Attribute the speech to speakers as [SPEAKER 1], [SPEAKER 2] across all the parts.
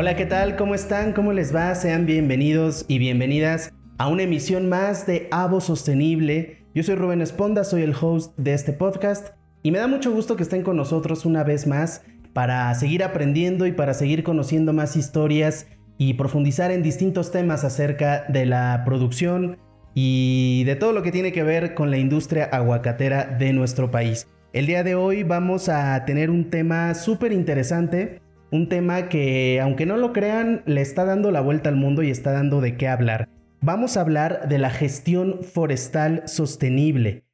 [SPEAKER 1] Hola, ¿qué tal? ¿Cómo están? ¿Cómo les va? Sean bienvenidos y bienvenidas a una emisión más de Avo Sostenible. Yo soy Rubén Esponda, soy el host de este podcast y me da mucho gusto que estén con nosotros una vez más para seguir aprendiendo y para seguir conociendo más historias y profundizar en distintos temas acerca de la producción y de todo lo que tiene que ver con la industria aguacatera de nuestro país. El día de hoy vamos a tener un tema súper interesante un tema que, aunque no lo crean, le está dando la vuelta al mundo y está dando de qué hablar. Vamos a hablar de la gestión forestal sostenible,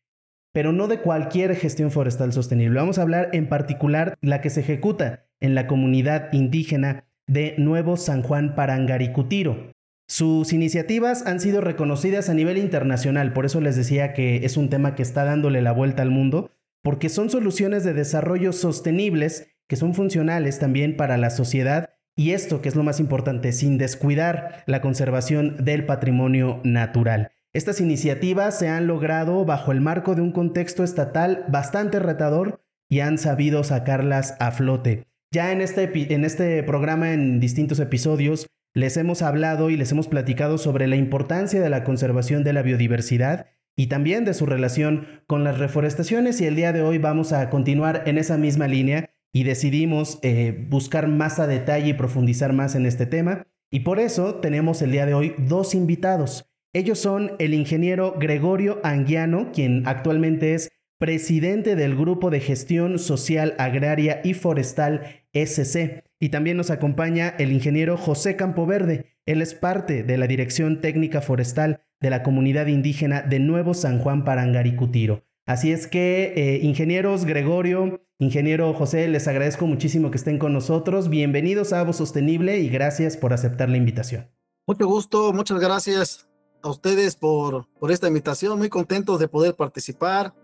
[SPEAKER 1] pero no de cualquier gestión forestal sostenible. Vamos a hablar en particular la que se ejecuta en la comunidad indígena de Nuevo San Juan Parangaricutiro. Sus iniciativas han sido reconocidas a nivel internacional, por eso les decía que es un tema que está dándole la vuelta al mundo, porque son soluciones de desarrollo sostenibles que son funcionales también para la sociedad y esto, que es lo más importante, sin descuidar la conservación del patrimonio natural. Estas iniciativas se han logrado bajo el marco de un contexto estatal bastante retador y han sabido sacarlas a flote. Ya en este, en este programa, en distintos episodios, les hemos hablado y les hemos platicado sobre la importancia de la conservación de la biodiversidad y también de su relación con las reforestaciones y el día de hoy vamos a continuar en esa misma línea y decidimos eh, buscar más a detalle y profundizar más en este tema. Y por eso tenemos el día de hoy dos invitados. Ellos son el ingeniero Gregorio Anguiano, quien actualmente es presidente del Grupo de Gestión Social Agraria y Forestal SC. Y también nos acompaña el ingeniero José Campoverde. Él es parte de la Dirección Técnica Forestal de la Comunidad Indígena de Nuevo San Juan Parangaricutiro. Así es que, eh, ingenieros Gregorio, ingeniero José, les agradezco muchísimo que estén con nosotros. Bienvenidos a Avo Sostenible y gracias por aceptar la invitación.
[SPEAKER 2] Mucho gusto, muchas gracias a ustedes por, por esta invitación. Muy contentos de poder participar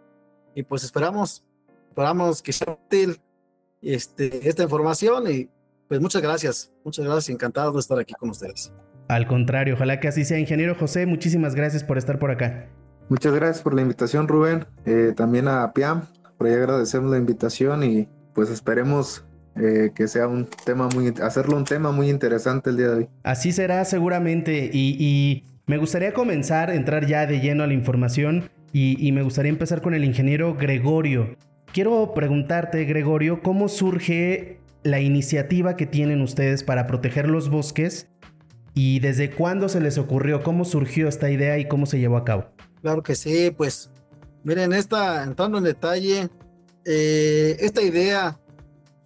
[SPEAKER 2] y pues esperamos, esperamos que sea útil este, esta información y pues muchas gracias, muchas gracias, encantado de estar aquí con ustedes.
[SPEAKER 1] Al contrario, ojalá que así sea. Ingeniero José, muchísimas gracias por estar por acá.
[SPEAKER 3] Muchas gracias por la invitación, Rubén. Eh, también a Piam, por ahí agradecemos la invitación y pues esperemos eh, que sea un tema muy, hacerlo un tema muy interesante el día de hoy.
[SPEAKER 1] Así será seguramente y, me gustaría comenzar, entrar ya de lleno a la información y, y me gustaría empezar con el ingeniero Gregorio. Quiero preguntarte, Gregorio, ¿cómo surge la iniciativa que tienen ustedes para proteger los bosques y desde cuándo se les ocurrió, cómo surgió esta idea y cómo se llevó a cabo?
[SPEAKER 2] Claro que sí, pues miren, esta, entrando en detalle, eh, esta idea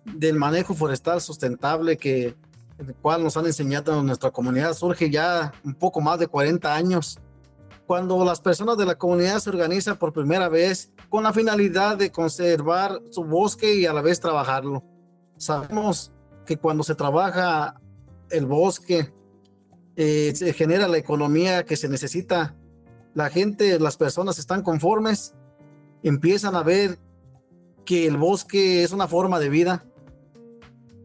[SPEAKER 2] del manejo forestal sustentable que el cual nos han enseñado en nuestra comunidad surge ya un poco más de 40 años. Cuando las personas de la comunidad se organizan por primera vez con la finalidad de conservar su bosque y a la vez trabajarlo. Sabemos que cuando se trabaja el bosque, eh, se genera la economía que se necesita la gente, las personas están conformes, empiezan a ver que el bosque es una forma de vida.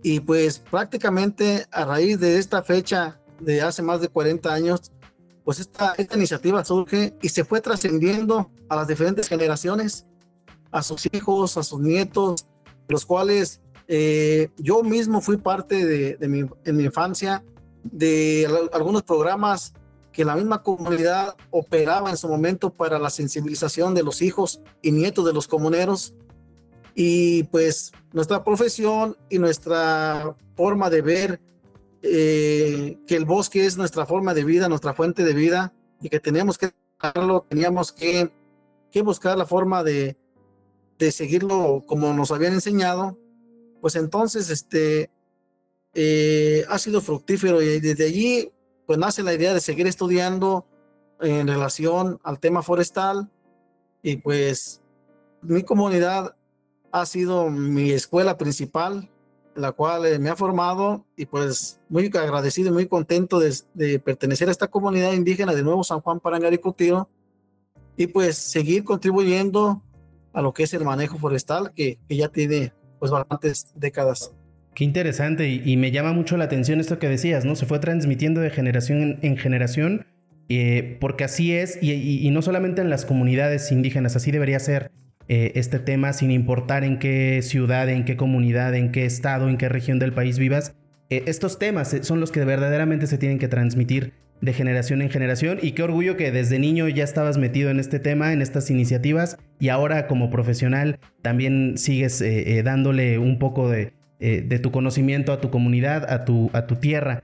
[SPEAKER 2] Y pues prácticamente a raíz de esta fecha de hace más de 40 años, pues esta, esta iniciativa surge y se fue trascendiendo a las diferentes generaciones, a sus hijos, a sus nietos, los cuales eh, yo mismo fui parte de, de mi, en mi infancia de algunos programas que la misma comunidad operaba en su momento para la sensibilización de los hijos y nietos de los comuneros. Y pues nuestra profesión y nuestra forma de ver eh, que el bosque es nuestra forma de vida, nuestra fuente de vida y que teníamos que buscar la forma de, de, seguirlo como nos habían enseñado, pues entonces este, eh, ha sido fructífero y desde allí pues nace la idea de seguir estudiando en relación al tema forestal y pues mi comunidad ha sido mi escuela principal, la cual eh, me ha formado y pues muy agradecido y muy contento de, pertenecer a esta comunidad indígena de Nuevo San Juan Parangaricutiro y pues seguir contribuyendo a lo que es el manejo forestal que, que ya tiene pues bastantes décadas.
[SPEAKER 1] Qué interesante y, me llama mucho la atención esto que decías, ¿no? Se fue transmitiendo de generación en, generación eh, porque así es y, no solamente en las comunidades indígenas, así debería ser eh, este tema sin importar en qué ciudad, en qué comunidad, en qué estado, en qué región del país vivas. eh, estos temas son los que verdaderamente se tienen que transmitir de generación en generación y qué orgullo que desde niño ya estabas metido en este tema, en estas iniciativas y ahora como profesional también sigues dándole un poco de, de, tu conocimiento a tu comunidad, a tu, a tu tierra.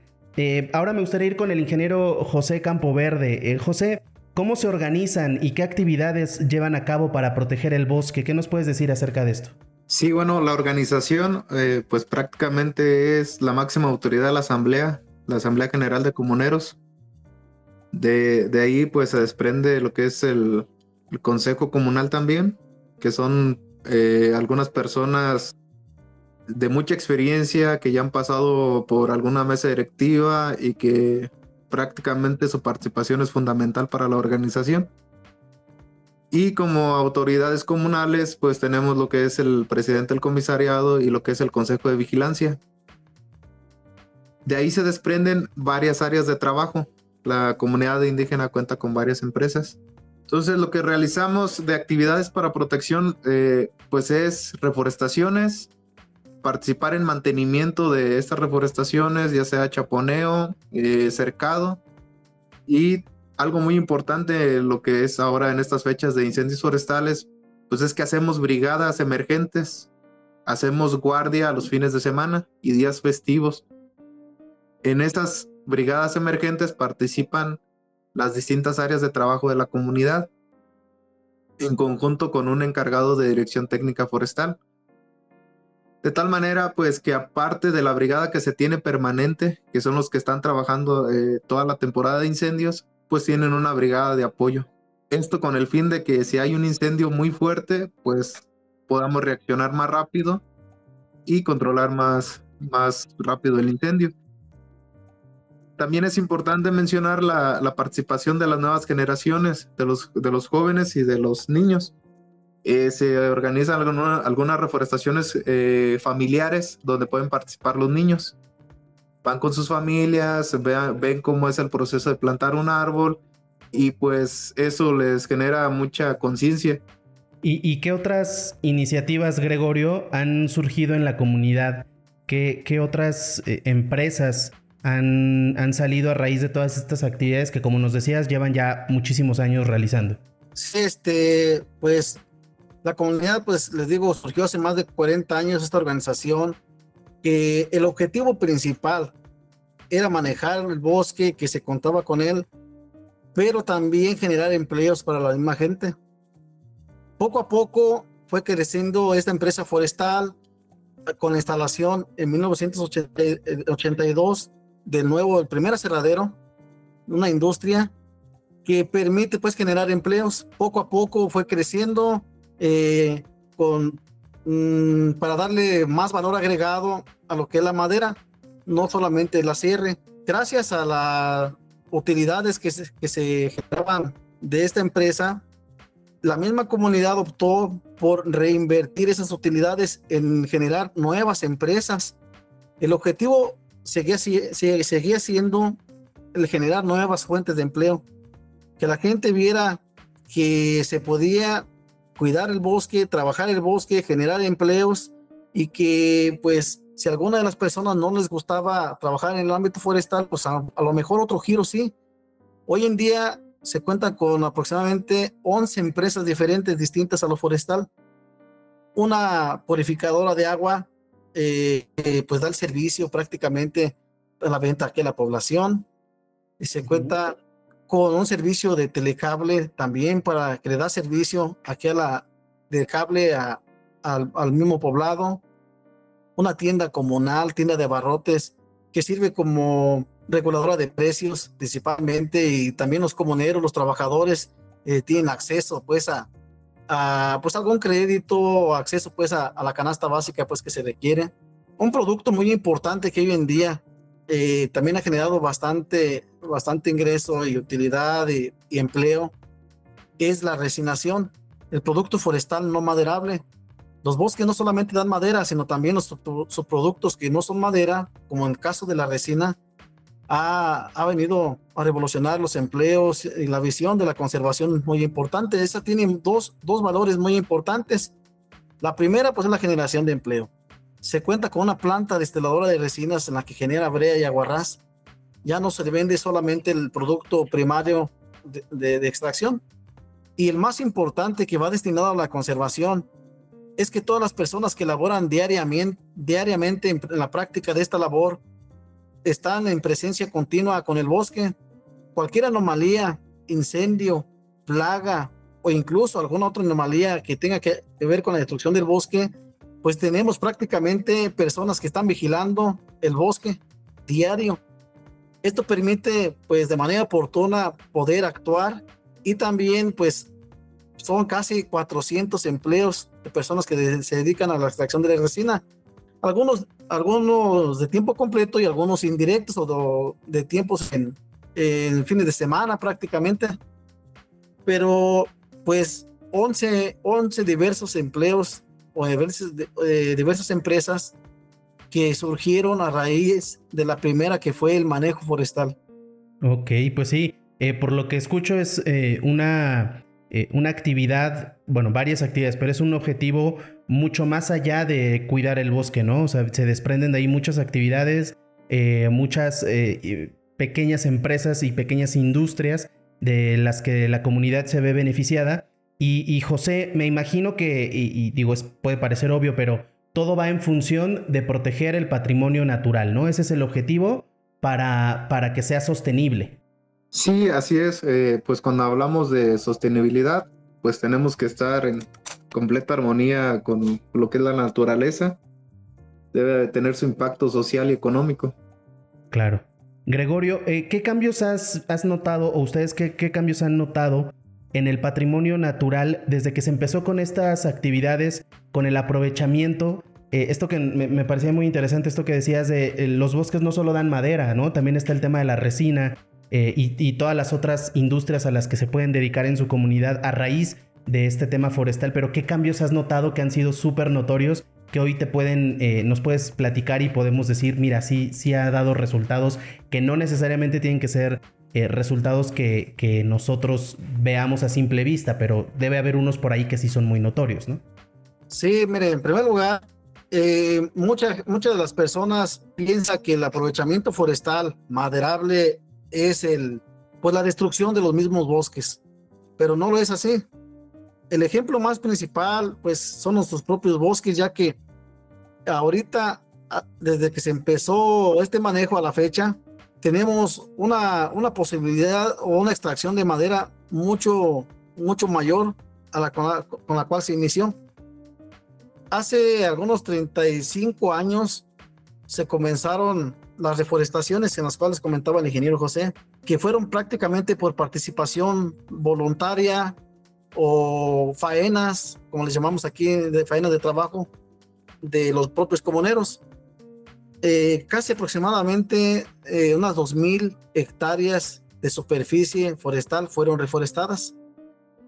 [SPEAKER 1] ahora me gustaría ir con el ingeniero José Campoverde. José, ¿Cómo se organizan y qué actividades llevan a cabo para proteger el bosque? ¿Qué nos puedes decir acerca de esto?
[SPEAKER 3] Sí, bueno, la organización eh, pues prácticamente es la máxima autoridad de la Asamblea, la Asamblea General de Comuneros. De, ahí pues se desprende lo que es el, Consejo Comunal también, que son eh, algunas personas de mucha experiencia que ya han pasado por alguna mesa directiva y que prácticamente su participación es fundamental para la organización. Y como autoridades comunales, pues tenemos lo que es el presidente del comisariado y lo que es el consejo de vigilancia. De ahí se desprenden varias áreas de trabajo. La comunidad indígena cuenta con varias empresas. Entonces lo que realizamos de actividades para protección, eh, pues es reforestaciones, participar en mantenimiento de estas reforestaciones, ya sea chaponeo, eh, cercado y algo muy importante lo que es ahora en estas fechas de incendios forestales, pues es que hacemos brigadas emergentes, hacemos guardia a los fines de semana y días festivos. En estas brigadas emergentes participan las distintas áreas de trabajo de la comunidad en conjunto con un encargado de dirección técnica forestal. De tal manera, pues que aparte de la brigada que se tiene permanente, que son los que están trabajando eh, toda la temporada de incendios, pues tienen una brigada de apoyo. Esto con el fin de que si hay un incendio muy fuerte, pues podamos reaccionar más rápido y controlar más, más rápido el incendio. También es importante mencionar la, la participación de las nuevas generaciones, de los, de los jóvenes y de los niños eh, se organizan algunas reforestaciones eh, familiares donde pueden participar los niños. Van con sus familias, ven cómo es el proceso de plantar un árbol y pues eso les genera mucha conciencia.
[SPEAKER 1] ¿Y, qué otras iniciativas, Gregorio, han surgido en la comunidad? ¿Qué, qué otras eh, empresas han, han salido a raíz de todas estas actividades que, como nos decías, llevan ya muchísimos años realizando?
[SPEAKER 2] Sí, este, pues la comunidad, pues les digo, surgió hace más de 40 años esta organización, que el objetivo principal era manejar el bosque, que se contaba con él, pero también generar empleos para la misma gente. Poco a poco fue creciendo esta empresa forestal con la instalación en 1982 de nuevo el primer aserradero, una industria que permite pues generar empleos. Poco a poco fue creciendo, eh, con, mm, para darle más valor agregado a lo que es la madera, no solamente la cierre. Gracias a las utilidades que se, que se generaban de esta empresa, la misma comunidad optó por reinvertir esas utilidades en generar nuevas empresas. El objetivo seguía, seguía siendo el generar nuevas fuentes de empleo, que la gente viera que se podía cuidar el bosque, trabajar el bosque, generar empleos y que pues si a alguna de las personas no les gustaba trabajar en el ámbito forestal, pues a, lo mejor otro giro sí. Hoy en día se cuenta con aproximadamente 11 empresas diferentes distintas a lo forestal. Una purificadora de agua, eh, pues da el servicio prácticamente a la venta aquí a la población. Y se cuenta con un servicio de telecable también para que le da servicio aquí a la de cable a, al, mismo poblado, una tienda comunal, tienda de barrotes que sirve como reguladora de precios principalmente y también los comuneros, los trabajadores eh, tienen acceso pues a, pues algún crédito acceso pues a, a, la canasta básica pues que se requiere. Un producto muy importante que hoy en día eh, también ha generado bastante, bastante ingreso y utilidad y, empleo, es la resinación, el producto forestal no maderable. Los bosques no solamente dan madera, sino también los subproductos que no son madera, como en el caso de la resina, ha, ha, venido a revolucionar los empleos y la visión de la conservación muy importante. Esa tiene dos, dos valores muy importantes. La primera, pues, es la generación de empleo. se cuenta con una planta destiladora de resinas en la que genera brea y aguarrás. Ya no se vende solamente el producto primario de, de extracción. Y el más importante que va destinado a la conservación es que todas las personas que laboran diariamente, diariamente en, la práctica de esta labor están en presencia continua con el bosque. Cualquier anomalía, incendio, plaga o incluso alguna otra anomalía que tenga que ver con la destrucción del bosque, pues tenemos prácticamente personas que están vigilando el bosque diario. Esto permite pues de manera oportuna poder actuar y también pues son casi 400 empleos de personas que se dedican a la extracción de la resina. Algunos, algunos de tiempo completo y algunos indirectos o de, tiempos en, en, fines de semana prácticamente. Pero pues 11, 11 diversos empleos o diversas, eh, diversas empresas que surgieron a raíz de la primera que fue el manejo forestal.
[SPEAKER 1] Ok, pues sí, eh, por lo que escucho es eh, una eh, una actividad, bueno, varias actividades, pero es un objetivo mucho más allá de cuidar el bosque, ¿no? O sea, se desprenden de ahí muchas actividades, muchas pequeñas empresas y pequeñas industrias de las que la comunidad se ve beneficiada. Y, José, me imagino que, y, digo, puede parecer obvio, pero todo va en función de proteger el patrimonio natural, ¿no? Ese es el objetivo para, para que sea sostenible.
[SPEAKER 3] Sí, así es. Eh, pues cuando hablamos de sostenibilidad, pues tenemos que estar en completa armonía con lo que es la naturaleza. Debe de tener su impacto social y económico.
[SPEAKER 1] Claro. Gregorio, eh, ¿qué cambios has, notado o ustedes qué, cambios han notado en el patrimonio natural desde que se empezó con estas actividades, con el aprovechamiento eh, esto que me, parecía muy interesante, esto que decías de los bosques no solo dan madera, ¿no? También está el tema de la resina, eh, y, todas las otras industrias a las que se pueden dedicar en su comunidad a raíz de este tema forestal. Pero ¿qué cambios has notado que han sido súper notorios que hoy te pueden, eh, nos puedes platicar y podemos decir, mira, sí, sí ha dado resultados que no necesariamente tienen que ser eh, resultados que, que, nosotros veamos a simple vista, pero debe haber unos por ahí que sí son muy notorios, ¿no?
[SPEAKER 2] Sí, mire, en primer lugar, muchas, muchas de las personas piensan que el aprovechamiento forestal maderable es el, pues la destrucción de los mismos bosques, pero no lo es así. El ejemplo más principal, pues, son nuestros propios bosques, ya que ahorita, desde que se empezó este manejo a la fecha, tenemos una, una posibilidad o una extracción de madera mucho, mucho mayor a la, con, la, con la cual se inició. Hace algunos 35 años se comenzaron las reforestaciones en las cuales comentaba el ingeniero José, que fueron prácticamente por participación voluntaria o faenas, como les llamamos aquí, de faenas de trabajo de los propios comuneros. Eh, casi aproximadamente eh, unas 2.000 hectáreas de superficie forestal fueron reforestadas.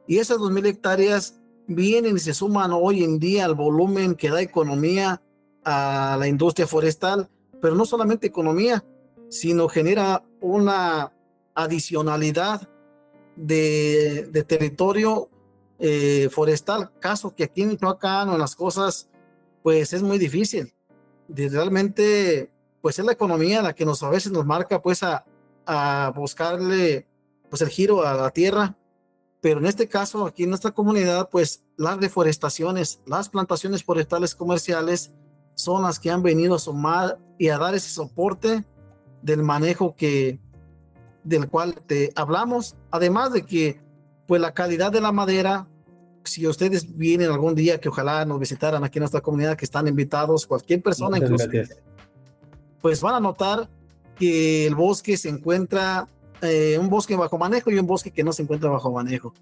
[SPEAKER 2] Y esas 2.000 hectáreas vienen y se suman hoy en día al volumen que da economía a la industria forestal pero no solamente economía, sino genera una adicionalidad de, territorio eh, forestal, caso que aquí en Michoacán o en las cosas, pues es muy difícil. De realmente, pues es la economía la que nos a veces nos marca pues a, a buscarle pues el giro a la tierra, pero en este caso aquí en nuestra comunidad pues las deforestaciones, las plantaciones forestales comerciales son las que han venido a sumar y a dar ese soporte del manejo que del cual te hablamos, además de que pues la calidad de la madera, si ustedes vienen algún día que ojalá nos visitaran aquí en nuestra comunidad, que están invitados, cualquier persona incluso, pues van a notar que el bosque se encuentra, eh, un bosque bajo manejo y un bosque que no se encuentra bajo manejo.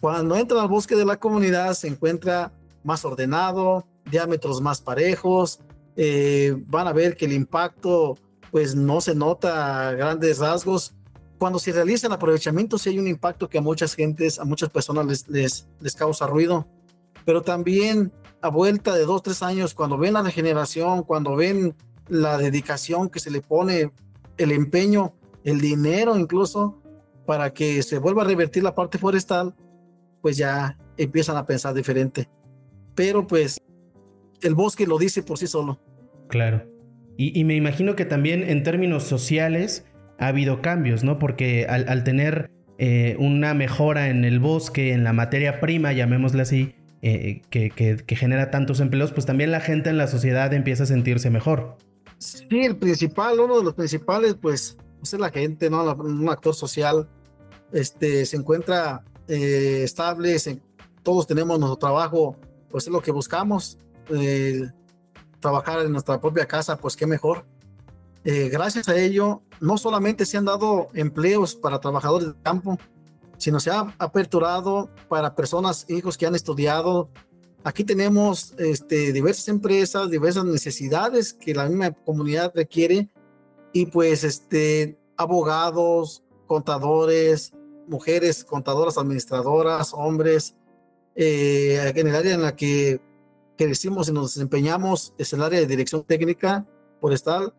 [SPEAKER 2] Cuando entran al bosque de la comunidad se encuentra más ordenado, diámetros más parejos, eh, van a ver que el impacto pues no se nota a grandes rasgos. Cuando se realiza el aprovechamiento sí hay un impacto que a muchas gentes, a muchas personas les, les, les causa ruido, pero también a vuelta de dos, tres años, cuando ven la regeneración, cuando ven la dedicación que se le pone, el empeño, el dinero incluso, para que se vuelva a revertir la parte forestal, pues ya empiezan a pensar diferente. Pero pues el bosque lo dice por sí solo.
[SPEAKER 1] Claro. Y, me imagino que también en términos sociales ha habido cambios, ¿no? Porque al, tener eh, una mejora en el bosque, en la materia prima, llamémosle así, eh, que, que, genera tantos empleos, pues también la gente en la sociedad empieza a sentirse mejor.
[SPEAKER 2] Sí, el principal, uno de los principales, pues, pues es la gente, ¿no? Un actor social, este, se encuentra eh, estable, todos tenemos nuestro trabajo, pues es lo que buscamos. Eh, trabajar en nuestra propia casa, pues qué mejor. Eh, gracias a ello, no solamente se han dado empleos para trabajadores de campo, sino se ha aperturado para personas, hijos que han estudiado. Aquí tenemos este, diversas empresas, diversas necesidades que la misma comunidad requiere y pues este, abogados, contadores, mujeres contadoras, administradoras, hombres, eh, en el área en la que decimos y nos desempeñamos es el área de dirección técnica forestal.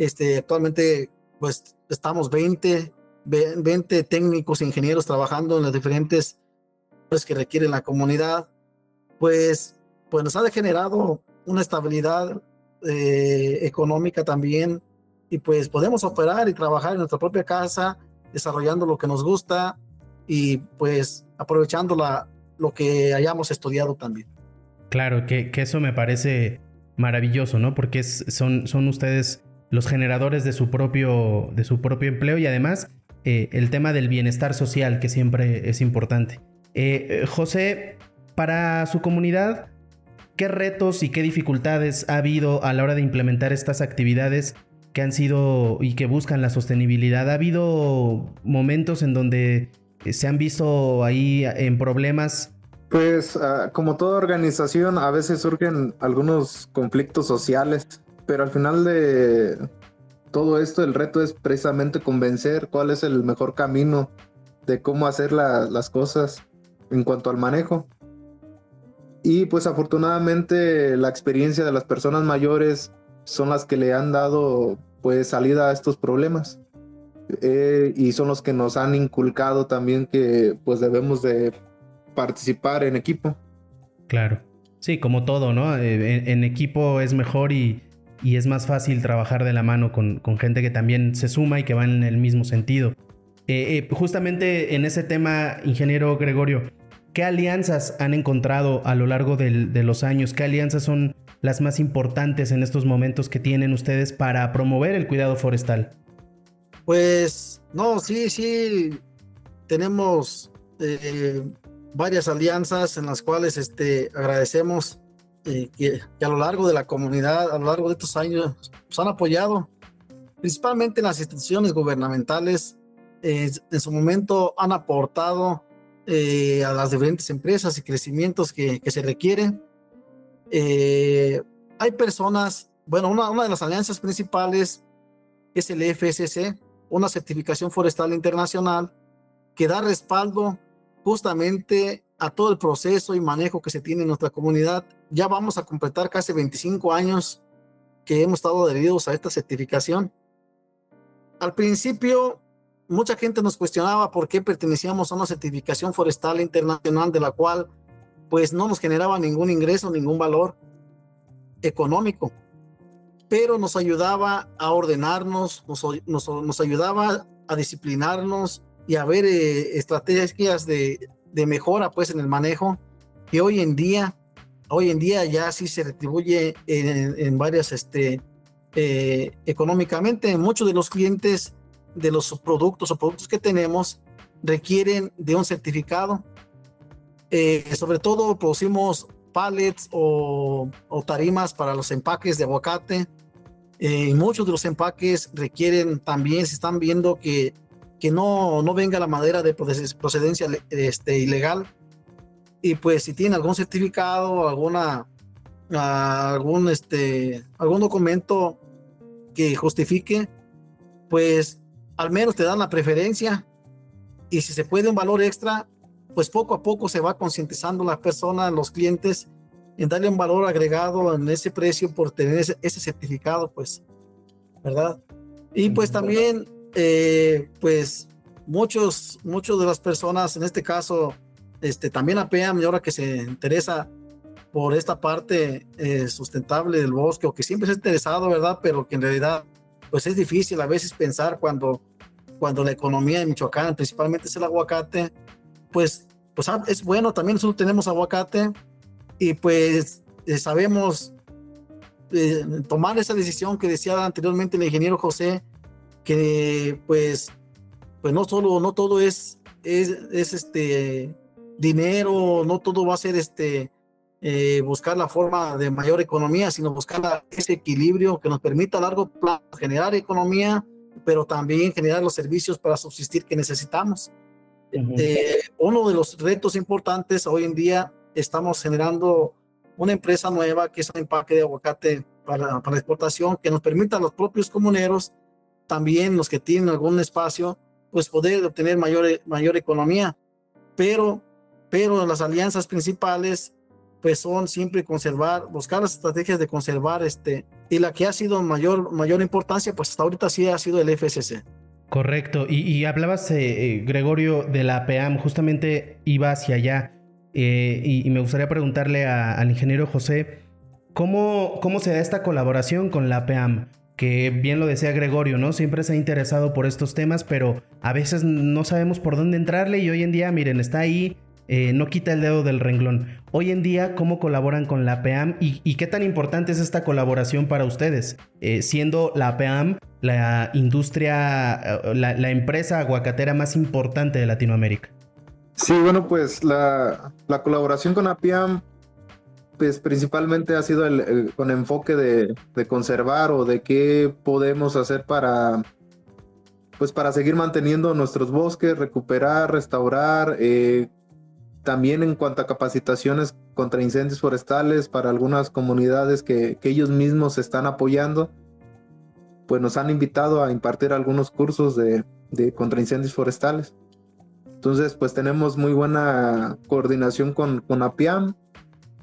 [SPEAKER 2] Este, actualmente, pues estamos 20, 20 técnicos e ingenieros trabajando en las diferentes que requiere la comunidad. Pues, pues nos ha generado una estabilidad eh, económica también y pues podemos operar y trabajar en nuestra propia casa, desarrollando lo que nos gusta y pues aprovechando la, lo que hayamos estudiado también.
[SPEAKER 1] Claro, que, eso me parece maravilloso, ¿no? Porque son, son ustedes los generadores de su propio, de su propio empleo y además eh, el tema del bienestar social, que siempre es importante. Eh, eh, José, para su comunidad, ¿qué retos y qué dificultades ha habido a la hora de implementar estas actividades que han sido y que buscan la sostenibilidad? ¿Ha habido momentos en donde se han visto ahí en problemas
[SPEAKER 3] pues ah, como toda organización, a veces surgen algunos conflictos sociales, pero al final de todo esto el reto es precisamente convencer cuál es el mejor camino de cómo hacer las cosas en cuanto al manejo. Y pues afortunadamente la experiencia de las personas mayores son las que le han dado pues salida a estos problemas. Eh, y son los que nos han inculcado también que pues debemos de participar en equipo.
[SPEAKER 1] Claro. Sí, como todo, ¿no? Eh, en, equipo es mejor y, es más fácil trabajar de la mano con, gente que también se suma y que va en el mismo sentido. Eh, eh, justamente en ese tema, ingeniero Gregorio, ¿qué alianzas han encontrado a lo largo de los años? ¿Qué alianzas son las más importantes en estos momentos que tienen ustedes para promover el cuidado forestal?
[SPEAKER 2] Pues no, sí, sí, tenemos varias alianzas en las cuales este, agradecemos que, a lo largo de la comunidad, a lo largo de estos años, nos han apoyado, principalmente en las instituciones gubernamentales, en su momento han aportado eh, a las diferentes empresas y crecimientos que, se requieren. Eh, hay personas, bueno, una, una de las alianzas principales es el FSC, una certificación forestal internacional que da respaldo justamente a todo el proceso y manejo que se tiene en nuestra comunidad. Ya vamos a completar casi 25 años que hemos estado adheridos a esta certificación. Al principio, mucha gente nos cuestionaba por qué pertenecíamos a una certificación forestal internacional de la cual pues no nos generaba ningún ingreso, ningún valor económico, pero nos ayudaba a ordenarnos, nos, nos, ayudaba a disciplinarnos, y a ver eh, estrategias de, de, mejora pues en el manejo que hoy en día hoy en día ya sí se retribuye en, en varias este eh, económicamente. Muchos de los clientes de los productos o productos que tenemos requieren de un certificado. Eh, sobre todo producimos pallets o, o, tarimas para los empaques de aguacate. Y muchos de los empaques requieren también se están viendo que que no, no venga la madera de procedencia este, ilegal. Y pues si tiene algún certificado, alguna, algún, este, algún documento que justifique, pues al menos te dan la preferencia. Y si se puede un valor extra, pues poco a poco se va concientizando la persona, los clientes, en darle un valor agregado en ese precio por tener ese, ese certificado, pues, ¿verdad? Y pues también eh, pues muchos, muchos de las personas, en este caso, este, también apean y ahora que se interesa por esta parte eh, sustentable del bosque o que siempre se ha interesado, ¿verdad? Pero que en realidad pues es difícil a veces pensar cuando, cuando la economía de Michoacán principalmente es el aguacate, pues, pues ah, es bueno, también nosotros tenemos aguacate y pues eh, sabemos eh, tomar esa decisión que decía anteriormente el ingeniero José, que pues, pues no solo, no todo es, es, es este dinero, no todo va a ser este eh, buscar la forma de mayor economía, sino buscar ese equilibrio que nos permita a largo plazo generar economía, pero también generar los servicios para subsistir que necesitamos. Eh, uno de los retos importantes hoy en día estamos generando una empresa nueva que es un empaque de aguacate para, para exportación que nos permita a los propios comuneros, también los que tienen algún espacio, pues poder obtener mayor, mayor economía. Pero, pero las alianzas principales pues son siempre conservar, buscar las estrategias de conservar este, y la que ha sido mayor, mayor importancia, pues hasta ahorita sí ha sido el FSC.
[SPEAKER 1] Correcto, y, hablabas, eh, eh, Gregorio, de la PEAM, justamente iba hacia allá, eh, y, me gustaría preguntarle al ingeniero José, ¿cómo, ¿cómo se da esta colaboración con la PEAM? Que bien lo decía Gregorio, ¿no? Siempre se ha interesado por estos temas, pero a veces no sabemos por dónde entrarle y hoy en día, miren, está ahí eh, no quita el dedo del renglón. Hoy en día, ¿cómo colaboran con la PEAM y, qué tan importante es esta colaboración para ustedes? Eh, siendo la PEAM la industria, eh, la, empresa aguacatera más importante de Latinoamérica.
[SPEAKER 3] Sí, bueno, pues la, colaboración con la PEAM pues principalmente ha sido con enfoque de, conservar o de qué podemos hacer para pues para seguir manteniendo nuestros bosques, recuperar, restaurar, también en cuanto a capacitaciones contra incendios forestales para algunas comunidades que, ellos mismos están apoyando, pues nos han invitado a impartir algunos cursos de, de contra incendios forestales. Entonces, pues tenemos muy buena coordinación con, con APIAM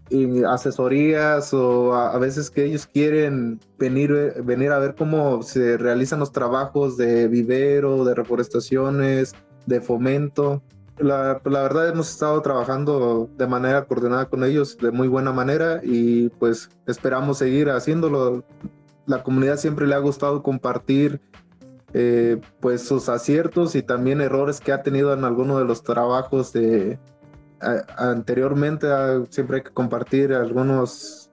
[SPEAKER 3] y asesorías o a, veces que ellos quieren venir, venir a ver cómo se realizan los trabajos de vivero, de reforestaciones, de fomento la, la, verdad hemos estado trabajando de manera coordinada con ellos de muy buena manera y pues esperamos seguir haciéndolo. La comunidad siempre le ha gustado compartir eh, pues sus aciertos y también errores que ha tenido en alguno de los trabajos de anteriormente. siempre hay que compartir algunos,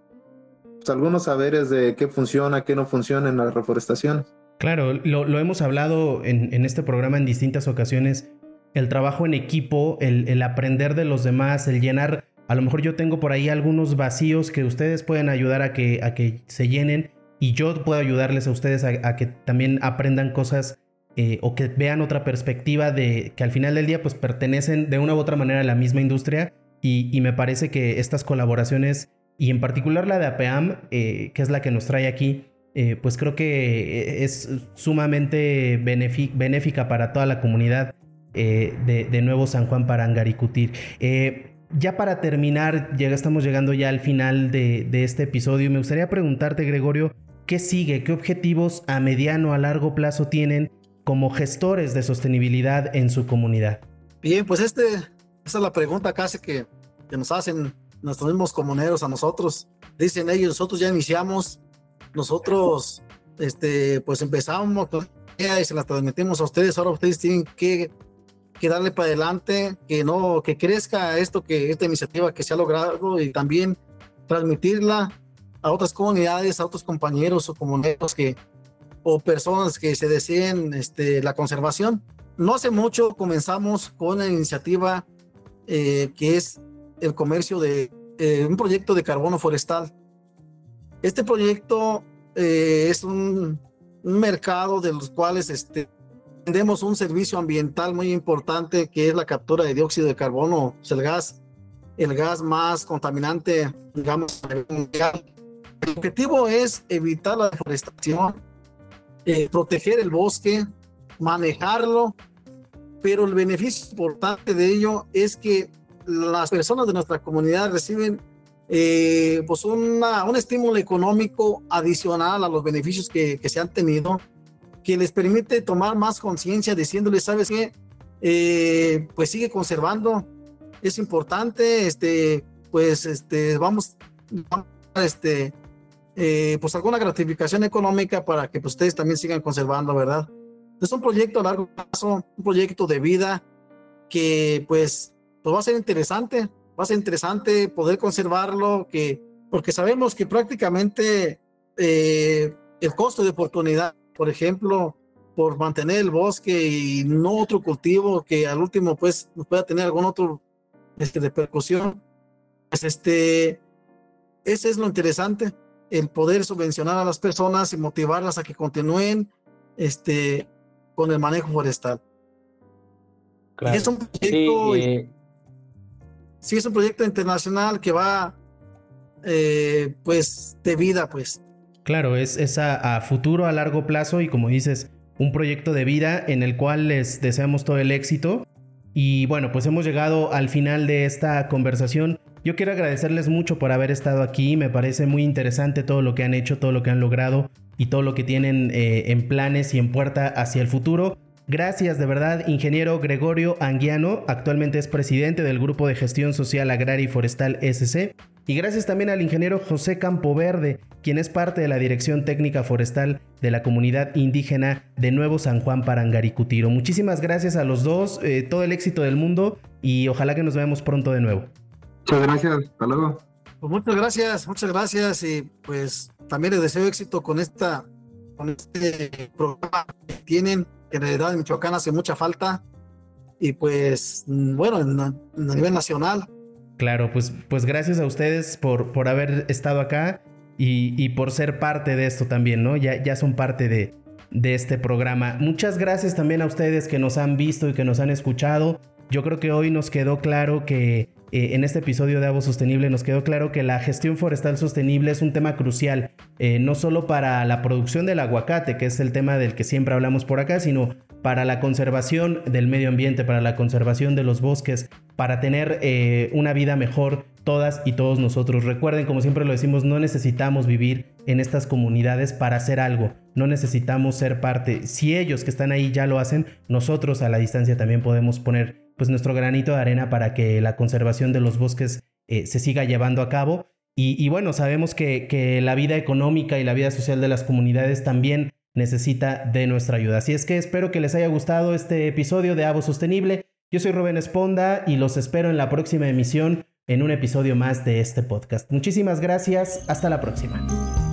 [SPEAKER 3] pues, algunos saberes de qué funciona, qué no funciona en las reforestaciones.
[SPEAKER 1] Claro, lo, hemos hablado en, este programa en distintas ocasiones el trabajo en equipo, el, aprender de los demás, el llenar, a lo mejor yo tengo por ahí algunos vacíos que ustedes pueden ayudar a que, a que se llenen y yo puedo ayudarles a ustedes a, que también aprendan cosas eh, o que vean otra perspectiva de que al final del día pues pertenecen de una u otra manera a la misma industria y, me parece que estas colaboraciones y en particular la de APAM, eh, que es la que nos trae aquí, eh, pues creo que es sumamente benéfica para toda la comunidad eh, de, nuevo San Juan para Angaricutir. Eh, ya para terminar, ya estamos llegando ya al final de, este episodio. Me gustaría preguntarte, Gregorio, ¿qué sigue? ¿Qué objetivos a mediano, a largo plazo tienen como gestores de sostenibilidad en su comunidad?
[SPEAKER 2] Bien, pues este, esa es la pregunta casi que, que nos hacen nuestros mismos comuneros a nosotros. Dicen ellos, nosotros ya iniciamos, nosotros este, pues empezamos y se las transmitimos a ustedes, ahora ustedes tienen que que darle para adelante, que no, que crezca esto, que esta iniciativa que se ha logrado y también transmitirla a otras comunidades, a otros compañeros o comuneros que o personas que se deseen este, la conservación. No hace mucho comenzamos con la iniciativa eh, que es el comercio de eh, un proyecto de carbono forestal. Este proyecto eh, es un, un, mercado de los cuales este, tenemos un servicio ambiental muy importante que es la captura de dióxido de carbono, el gas, el gas más contaminante, digamos, mundial. El objetivo es evitar la deforestación, eh, proteger el bosque, manejarlo, pero el beneficio importante de ello es que las personas de nuestra comunidad reciben eh, pues una, un estímulo económico adicional a los beneficios que, que se han tenido que les permite tomar más conciencia diciéndoles, ¿sabes qué? Eh, pues sigue conservando, es importante, este, pues este, vamos, vamos este, eh, pues alguna gratificación económica para que pues, ustedes también sigan conservando, ¿verdad? Es un proyecto a largo plazo, un proyecto de vida que pues, pues va a ser interesante, va a ser interesante poder conservarlo, que, porque sabemos que prácticamente eh, el costo de oportunidad, por ejemplo, por mantener el bosque y no otro cultivo que al último pues pueda tener algún otro este, repercusión, pues este, ese es lo interesante, el poder subvencionar a las personas y motivarlas a que continúen este, con el manejo forestal. es un proyecto, sí, es un proyecto internacional que va, eh, pues, de vida, pues.
[SPEAKER 1] Claro, es, es a, futuro, a largo plazo y como dices, un proyecto de vida en el cual les deseamos todo el éxito. Y bueno, pues hemos llegado al final de esta conversación. Yo quiero agradecerles mucho por haber estado aquí. Me parece muy interesante todo lo que han hecho, todo lo que han logrado y todo lo que tienen eh, en planes y en puerta hacia el futuro. Gracias de verdad, ingeniero Gregorio Anguiano, actualmente es presidente del Grupo de Gestión Social Agraria y Forestal SC. Y gracias también al ingeniero José Campoverde, quien es parte de la Dirección Técnica Forestal de la Comunidad Indígena de Nuevo San Juan Parangaricutiro. Muchísimas gracias a los dos, eh, todo el éxito del mundo y ojalá que nos veamos pronto de nuevo.
[SPEAKER 3] Muchas gracias, hasta luego.
[SPEAKER 2] Pues muchas gracias, muchas gracias y pues también les deseo éxito con esta con este programa que tienen, que en realidad en Michoacán hace mucha falta y pues bueno, a nivel nacional
[SPEAKER 1] Claro, pues, pues gracias a ustedes por, por haber estado acá y, por ser parte de esto también, ¿no? Ya, ya son parte de, de este programa. Muchas gracias también a ustedes que nos han visto y que nos han escuchado. Yo creo que hoy nos quedó claro que eh, en este episodio de Avo Sostenible nos quedó claro que la gestión forestal sostenible es un tema crucial, eh, no solo para la producción del aguacate, que es el tema del que siempre hablamos por acá, sino para la conservación del medio ambiente, para la conservación de los bosques, para tener eh, una vida mejor todas y todos nosotros. Recuerden, como siempre lo decimos, no necesitamos vivir en estas comunidades para hacer algo, no necesitamos ser parte. Si ellos que están ahí ya lo hacen, nosotros a la distancia también podemos poner pues nuestro granito de arena para que la conservación de los bosques eh, se siga llevando a cabo. Y, bueno, sabemos que, que, la vida económica y la vida social de las comunidades también necesita de nuestra ayuda. Así es que espero que les haya gustado este episodio de Avo Sostenible. Yo soy Rubén Esponda y los espero en la próxima emisión en un episodio más de este podcast. Muchísimas gracias. Hasta la próxima.